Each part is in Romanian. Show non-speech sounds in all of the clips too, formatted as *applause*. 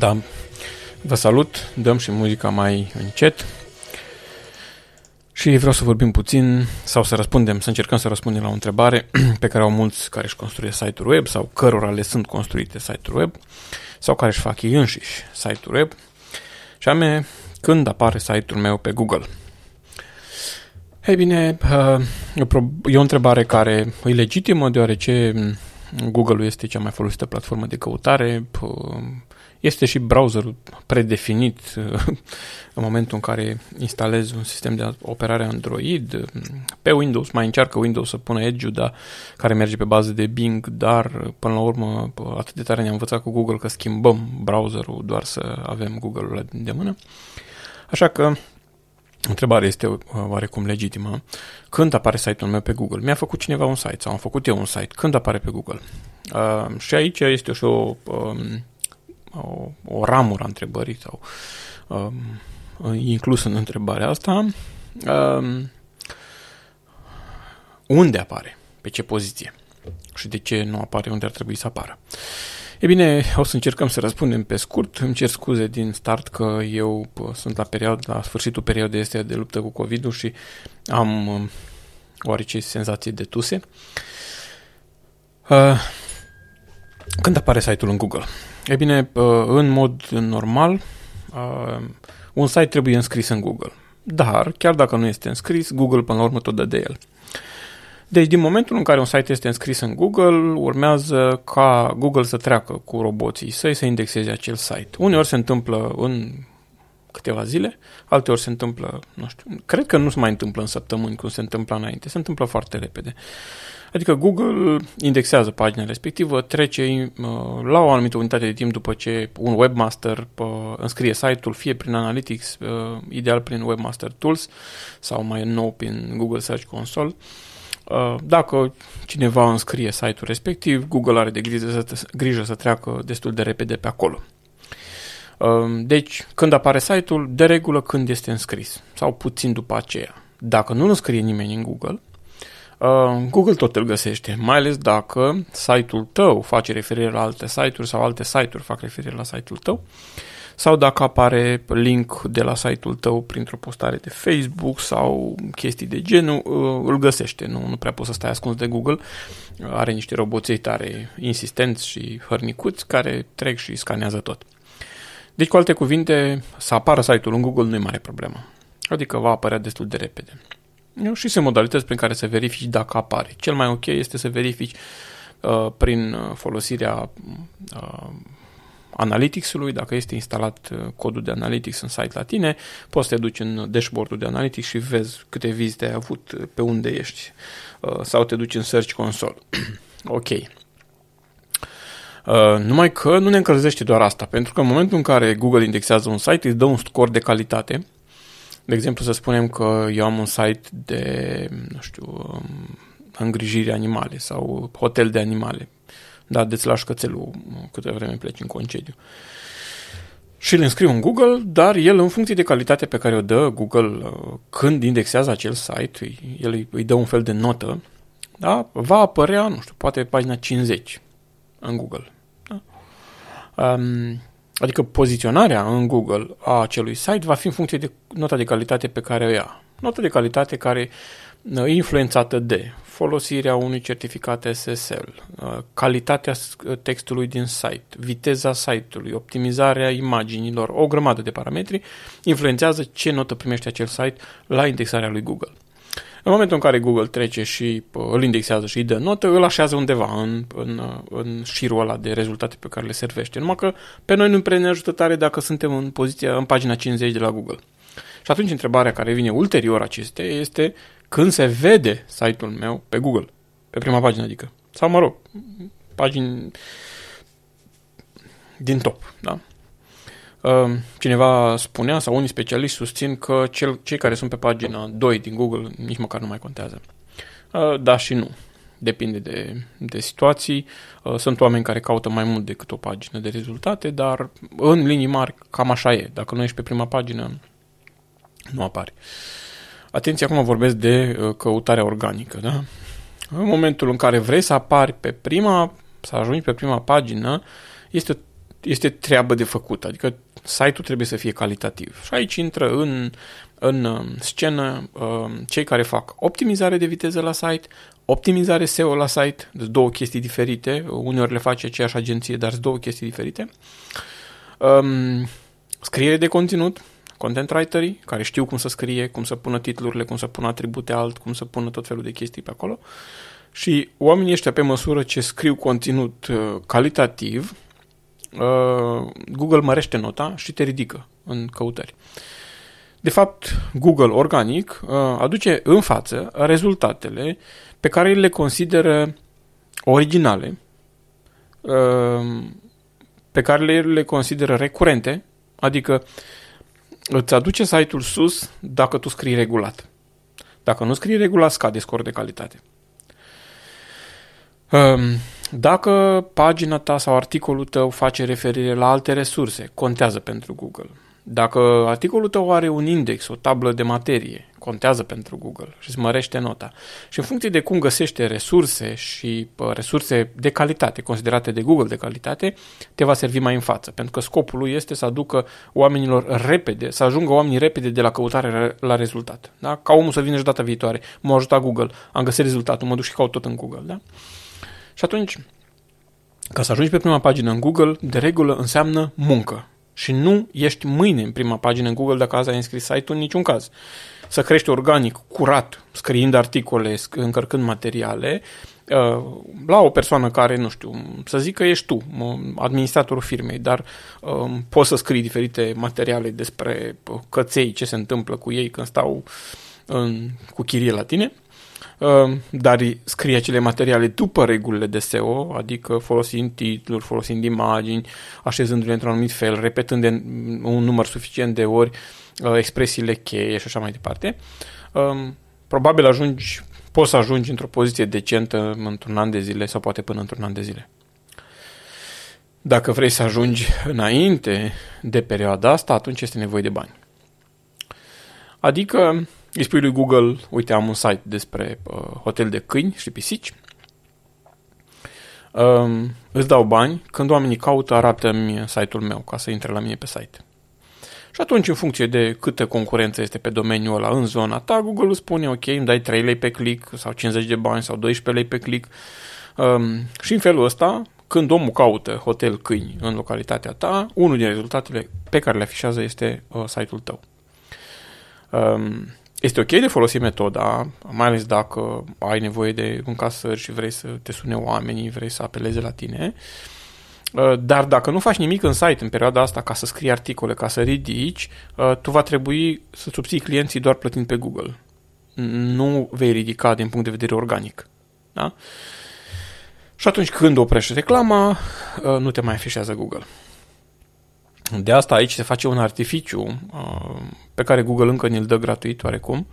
Da, vă salut, dăm și muzica mai încet. Și vreau să vorbim puțin sau să răspundem, să încercăm să răspundem la o întrebare *clears throat* pe care au mulți care își construie site-uri web sau cărora le sunt construite site-uri web sau care își fac ei înșiși site-uri web și anume când apare site-ul meu pe Google. Ei bine, uh, e o întrebare care e legitimă deoarece Google-ul este cea mai folosită platformă de căutare, este și browserul predefinit *laughs* în momentul în care instalezi un sistem de operare Android. Pe Windows mai încearcă Windows să pună Edge-ul, dar, care merge pe bază de Bing, dar până la urmă atât de tare ne-am învățat cu Google că schimbăm browserul doar să avem Google-ul de mână. Așa că Întrebarea este uh, oarecum legitimă. Când apare site-ul meu pe Google? Mi-a făcut cineva un site sau am făcut eu un site. Când apare pe Google? Uh, și aici este și o, um, o, o ramură a întrebării sau um, inclus în întrebarea asta. Um, unde apare? Pe ce poziție? Și de ce nu apare unde ar trebui să apară? E bine, o să încercăm să răspundem pe scurt. Îmi cer scuze din start că eu sunt la, perioadă, la sfârșitul perioadei este de luptă cu COVID-ul și am um, oarece senzație de tuse. Uh, când apare site-ul în Google? E bine, uh, în mod normal, uh, un site trebuie înscris în Google. Dar, chiar dacă nu este înscris, Google până la urmă tot dă de el. Deci din momentul în care un site este înscris în Google, urmează ca Google să treacă cu roboții săi să indexeze acel site. Uneori se întâmplă în câteva zile, alteori se întâmplă, nu știu, cred că nu se mai întâmplă în săptămâni cum se întâmpla înainte, se întâmplă foarte repede. Adică Google indexează pagina respectivă, trece uh, la o anumită unitate de timp după ce un webmaster uh, înscrie site-ul, fie prin Analytics, uh, ideal prin Webmaster Tools sau mai nou prin Google Search Console, Uh, dacă cineva înscrie site-ul respectiv, Google are de grijă să, grijă să treacă destul de repede pe acolo. Uh, deci, când apare site-ul, de regulă când este înscris sau puțin după aceea. Dacă nu înscrie nimeni în Google, uh, Google tot îl găsește, mai ales dacă site-ul tău face referire la alte site-uri sau alte site-uri fac referire la site-ul tău sau dacă apare link de la site-ul tău printr-o postare de Facebook sau chestii de genul, uh, îl găsește. Nu, nu prea poți să stai ascuns de Google. Are niște roboței tare insistenți și hărnicuți care trec și scanează tot. Deci, cu alte cuvinte, să apară site-ul în Google nu e mare problemă. Adică va apărea destul de repede. Și sunt modalități prin care să verifici dacă apare. Cel mai ok este să verifici uh, prin folosirea uh, Analytics-ului, dacă este instalat uh, codul de Analytics în site la tine, poți să te duci în dashboard-ul de Analytics și vezi câte vizite ai avut, uh, pe unde ești, uh, sau te duci în Search Console. *clears throat* ok. Uh, numai că nu ne încălzește doar asta, pentru că în momentul în care Google indexează un site, îți dă un scor de calitate. De exemplu, să spunem că eu am un site de, nu știu, um, îngrijire animale sau hotel de animale, da, de-ți lași cățelul câte vreme pleci în concediu. Și îl înscriu în Google, dar el, în funcție de calitatea pe care o dă Google uh, când indexează acel site, el îi dă un fel de notă, da, va apărea, nu știu, poate pagina 50 în Google. Da? Um, adică poziționarea în Google a acelui site va fi în funcție de nota de calitate pe care o ia. Nota de calitate care uh, e influențată de folosirea unui certificat SSL, uh, calitatea uh, textului din site, viteza site-ului, optimizarea imaginilor, o grămadă de parametri, influențează ce notă primește acel site la indexarea lui Google. În momentul în care Google trece și uh, îl indexează și îi dă notă, îl așează undeva în, în, în șirul ăla de rezultate pe care le servește. Numai că pe noi nu prea ne ajută tare dacă suntem în poziția, în pagina 50 de la Google. Și atunci întrebarea care vine ulterior acestea este când se vede site-ul meu pe Google, pe prima pagină adică. Sau mă rog, pagini din top, da? Ehm, cineva spunea, sau unii specialiști susțin că cel, cei care sunt pe pagina 2 din Google nici măcar nu mai contează. Ehm, da și nu. Depinde de, de situații. Ehm, sunt oameni care caută mai mult decât o pagină de rezultate, dar în linii mari cam așa e. Dacă nu ești pe prima pagină, nu apari. Atenție, acum vorbesc de uh, căutarea organică. Da? În momentul în care vrei să apari pe prima, să ajungi pe prima pagină, este este treabă de făcut, adică site-ul trebuie să fie calitativ. Și aici intră în, în um, scenă um, cei care fac optimizare de viteză la site, optimizare SEO la site, deci două chestii diferite, uneori le face aceeași agenție, dar sunt două chestii diferite. Um, scriere de conținut, content writerii, care știu cum să scrie, cum să pună titlurile, cum să pună atribute alt, cum să pună tot felul de chestii pe acolo. Și oamenii ăștia, pe măsură ce scriu conținut uh, calitativ, uh, Google mărește nota și te ridică în căutări. De fapt, Google organic uh, aduce în față rezultatele pe care le consideră originale, uh, pe care le, le consideră recurente, adică îți aduce site-ul sus dacă tu scrii regulat. Dacă nu scrii regulat, scade scor de calitate. Um, dacă pagina ta sau articolul tău face referire la alte resurse, contează pentru Google. Dacă articolul tău are un index, o tablă de materie, contează pentru Google și îți mărește nota. Și în funcție de cum găsește resurse și pă, resurse de calitate, considerate de Google de calitate, te va servi mai în față. Pentru că scopul lui este să aducă oamenilor repede, să ajungă oamenii repede de la căutare la rezultat. Da? Ca omul să vină și data viitoare. M-a ajutat Google, am găsit rezultatul, mă duc și caut tot în Google. Da? Și atunci, ca să ajungi pe prima pagină în Google, de regulă înseamnă muncă. Și nu ești mâine în prima pagină în Google dacă azi ai înscris site-ul în niciun caz. Să crești organic, curat, scriind articole, încărcând materiale, uh, la o persoană care, nu știu, să zic că ești tu, administratorul firmei, dar um, poți să scrii diferite materiale despre uh, căței, ce se întâmplă cu ei când stau în, cu chirie la tine Ehm, dar scrie acele materiale după regulile de SEO, adică folosind titluri, folosind imagini, așezându-le într-un anumit fel, repetând de un număr suficient de ori uh, expresiile cheie și așa mai departe. Ehm, probabil ajungi, poți să ajungi într-o poziție decentă într-un an de zile sau poate până într-un an de zile. Dacă vrei să ajungi înainte de perioada asta, atunci este nevoie de bani. Adică îi spui lui Google, uite, am un site despre uh, hotel de câini și pisici. Um, îți dau bani, când oamenii caută, arată-mi site-ul meu ca să intre la mine pe site. Și atunci, în funcție de câtă concurență este pe domeniul ăla în zona ta, Google îți spune, ok, îmi dai 3 lei pe click sau 50 de bani sau 12 lei pe click. Um, și în felul ăsta, când omul caută hotel câini în localitatea ta, unul din rezultatele pe care le afișează este uh, site-ul tău. Um, este ok de folosit metoda, mai ales dacă ai nevoie de încasări și vrei să te sune oamenii, vrei să apeleze la tine. Uh, dar dacă nu faci nimic în site în perioada asta ca să scrii articole, ca să ridici, uh, tu va trebui să subții clienții doar plătind pe Google. Nu vei ridica din punct de vedere organic. Da? Și atunci când oprești reclama, uh, nu te mai afișează Google. De asta aici se face un artificiu uh, pe care Google încă ne-l dă gratuit oarecum,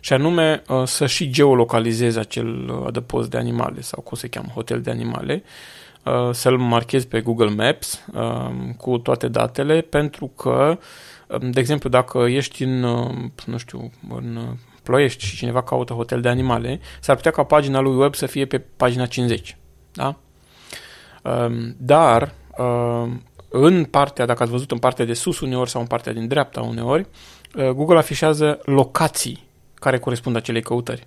și anume uh, să și geolocalizeze acel uh, adăpost de animale sau cum se cheamă, hotel de animale, uh, să-l marchezi pe Google Maps uh, cu toate datele, pentru că, uh, de exemplu, dacă ești în, uh, nu știu, în uh, Ploiești și cineva caută hotel de animale, s-ar putea ca pagina lui web să fie pe pagina 50. Da? Uh, dar uh, în partea, dacă ați văzut în partea de sus uneori sau în partea din dreapta uneori, uh, Google afișează locații care corespund acelei căutări.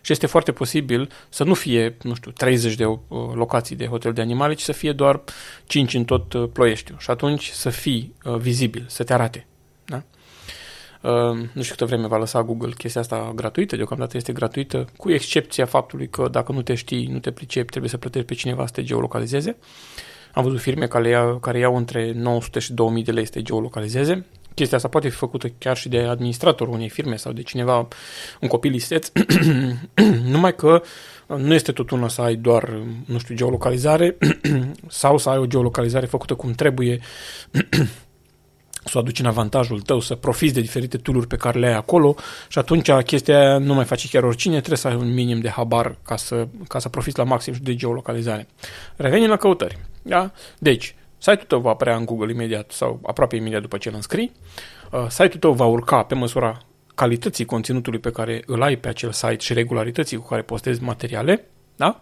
Și este foarte posibil să nu fie, nu știu, 30 de uh, locații de hotel de animale, ci să fie doar 5 în tot uh, Ploieștiul. Și atunci să fii vizibil, să te arate. Da? nu știu câtă vreme va lăsa Google chestia asta gratuită, deocamdată este gratuită, cu excepția faptului că dacă nu te știi, nu te pricepi, trebuie să plătești pe cineva să te geolocalizeze. Am văzut firme care, ia, care iau între 900 și 2000 de lei să te geolocalizeze. Chestia asta poate fi făcută chiar și de administratorul unei firme sau de cineva, un copil isteț, *clears throat* numai că nu este tot una să ai doar, nu știu, geolocalizare *clears throat* sau să ai o geolocalizare făcută cum trebuie *clears throat* să o aduci în avantajul tău, să profiți de diferite tooluri pe care le ai acolo și atunci chestia aia nu mai face chiar oricine, trebuie să ai un minim de habar ca să, ca să profiți la maxim și de geolocalizare. Revenim la căutări. Da? Deci, site-ul tău va apărea în Google imediat sau aproape imediat după ce îl înscrii. Uh, site-ul tău va urca pe măsura calității conținutului pe care îl ai pe acel site și regularității cu care postezi materiale. Da?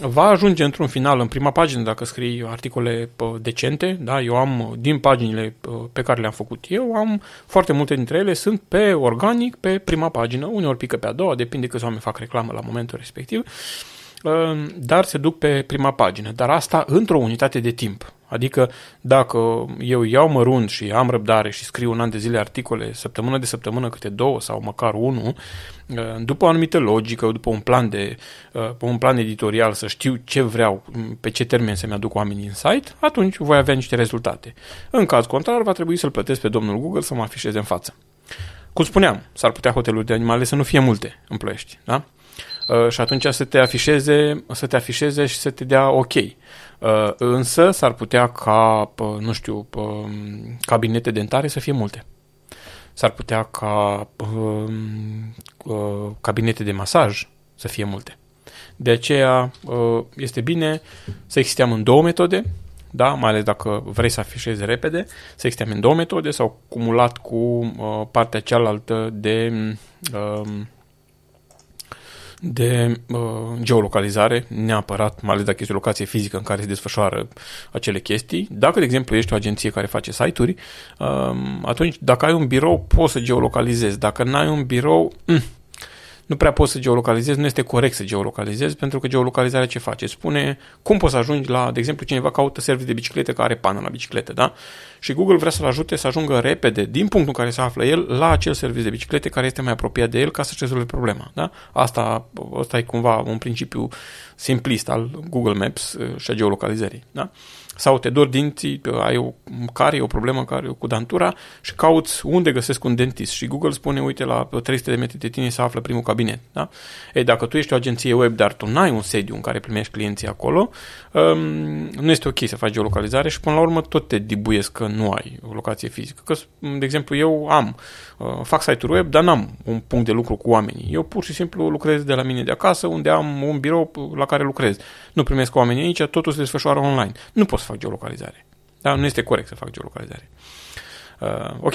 va ajunge într-un final, în prima pagină, dacă scrii articole decente, da, eu am, din paginile pe care le-am făcut eu, am foarte multe dintre ele sunt pe organic, pe prima pagină, uneori pică pe a doua, depinde câți oameni fac reclamă la momentul respectiv, dar se duc pe prima pagină, dar asta într-o unitate de timp. Adică dacă eu iau mărunt și am răbdare și scriu un an de zile articole, săptămână de săptămână câte două sau măcar unul, uh, după o anumită logică, după un plan, de, uh, un plan editorial, să știu ce vreau, pe ce termen să-mi aduc oamenii în site, atunci voi avea niște rezultate. În caz contrar, va trebui să-l plătesc pe domnul Google să mă afișeze în față. Cum spuneam, s-ar putea hoteluri de animale să nu fie multe în Ploiești, da? Uh, și atunci să te afișeze, să te afișeze și să te dea ok. Uh, însă s-ar putea ca, nu știu, cabinete dentare să fie multe. S-ar putea ca um, uh, cabinete de masaj să fie multe. De aceea este bine să existe în două metode, da? mai ales dacă vrei să afișezi repede, să existe în două metode sau cumulat cu partea cealaltă de um, de uh, geolocalizare, neapărat, mai ales dacă este o locație fizică în care se desfășoară acele chestii. Dacă, de exemplu, ești o agenție care face site-uri, uh, atunci, dacă ai un birou, poți să geolocalizezi. Dacă n-ai un birou, mm, nu prea poți să geolocalizezi, nu este corect să geolocalizezi, pentru că geolocalizarea ce face? Spune cum poți să ajungi la, de exemplu, cineva caută serviciu de biciclete care are pană la biciclete, da? Și Google vrea să-l ajute să ajungă repede, din punctul în care se află el, la acel serviciu de biciclete care este mai apropiat de el ca să-și rezolve problema, da? Asta, asta e cumva un principiu simplist al Google Maps uh, și a geolocalizării, da? sau te dor dinții, ai o care e o problemă care, cu dantura și cauți unde găsesc un dentist și Google spune, uite, la 300 de metri de tine se află primul cabinet. Da? Ei, dacă tu ești o agenție web, dar tu n-ai un sediu în care primești clienții acolo, um, nu este ok să faci geolocalizare și până la urmă tot te dibuiesc că nu ai o locație fizică. Că, de exemplu, eu am, uh, fac site-uri web, dar n-am un punct de lucru cu oamenii. Eu pur și simplu lucrez de la mine de acasă, unde am un birou la care lucrez. Nu primesc oamenii aici, totul se desfășoară online. Nu pot fac geolocalizare. Da? Nu este corect să fac geolocalizare. Uh, ok.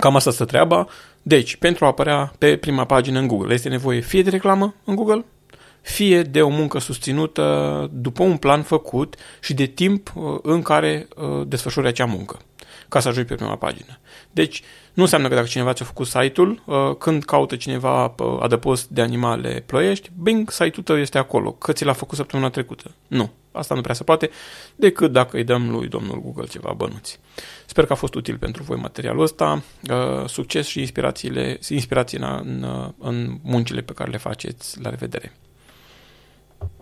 Cam asta stă treaba. Deci, pentru a apărea pe prima pagină în Google, este nevoie fie de reclamă în Google, fie de o muncă susținută după un plan făcut și de timp uh, în care uh, desfășori acea muncă ca să ajungi pe prima pagină. Deci, nu înseamnă că dacă cineva ți-a făcut site-ul, uh, când caută cineva uh, adăpost de animale ploiești, bing, site-ul tău este acolo, că ți l-a făcut săptămâna trecută. Nu, asta nu prea se poate, decât dacă îi dăm lui domnul Google ceva bănuți. Sper că a fost util pentru voi materialul ăsta, uh, succes și inspirațiile, inspirație în, în, în muncile pe care le faceți. La revedere!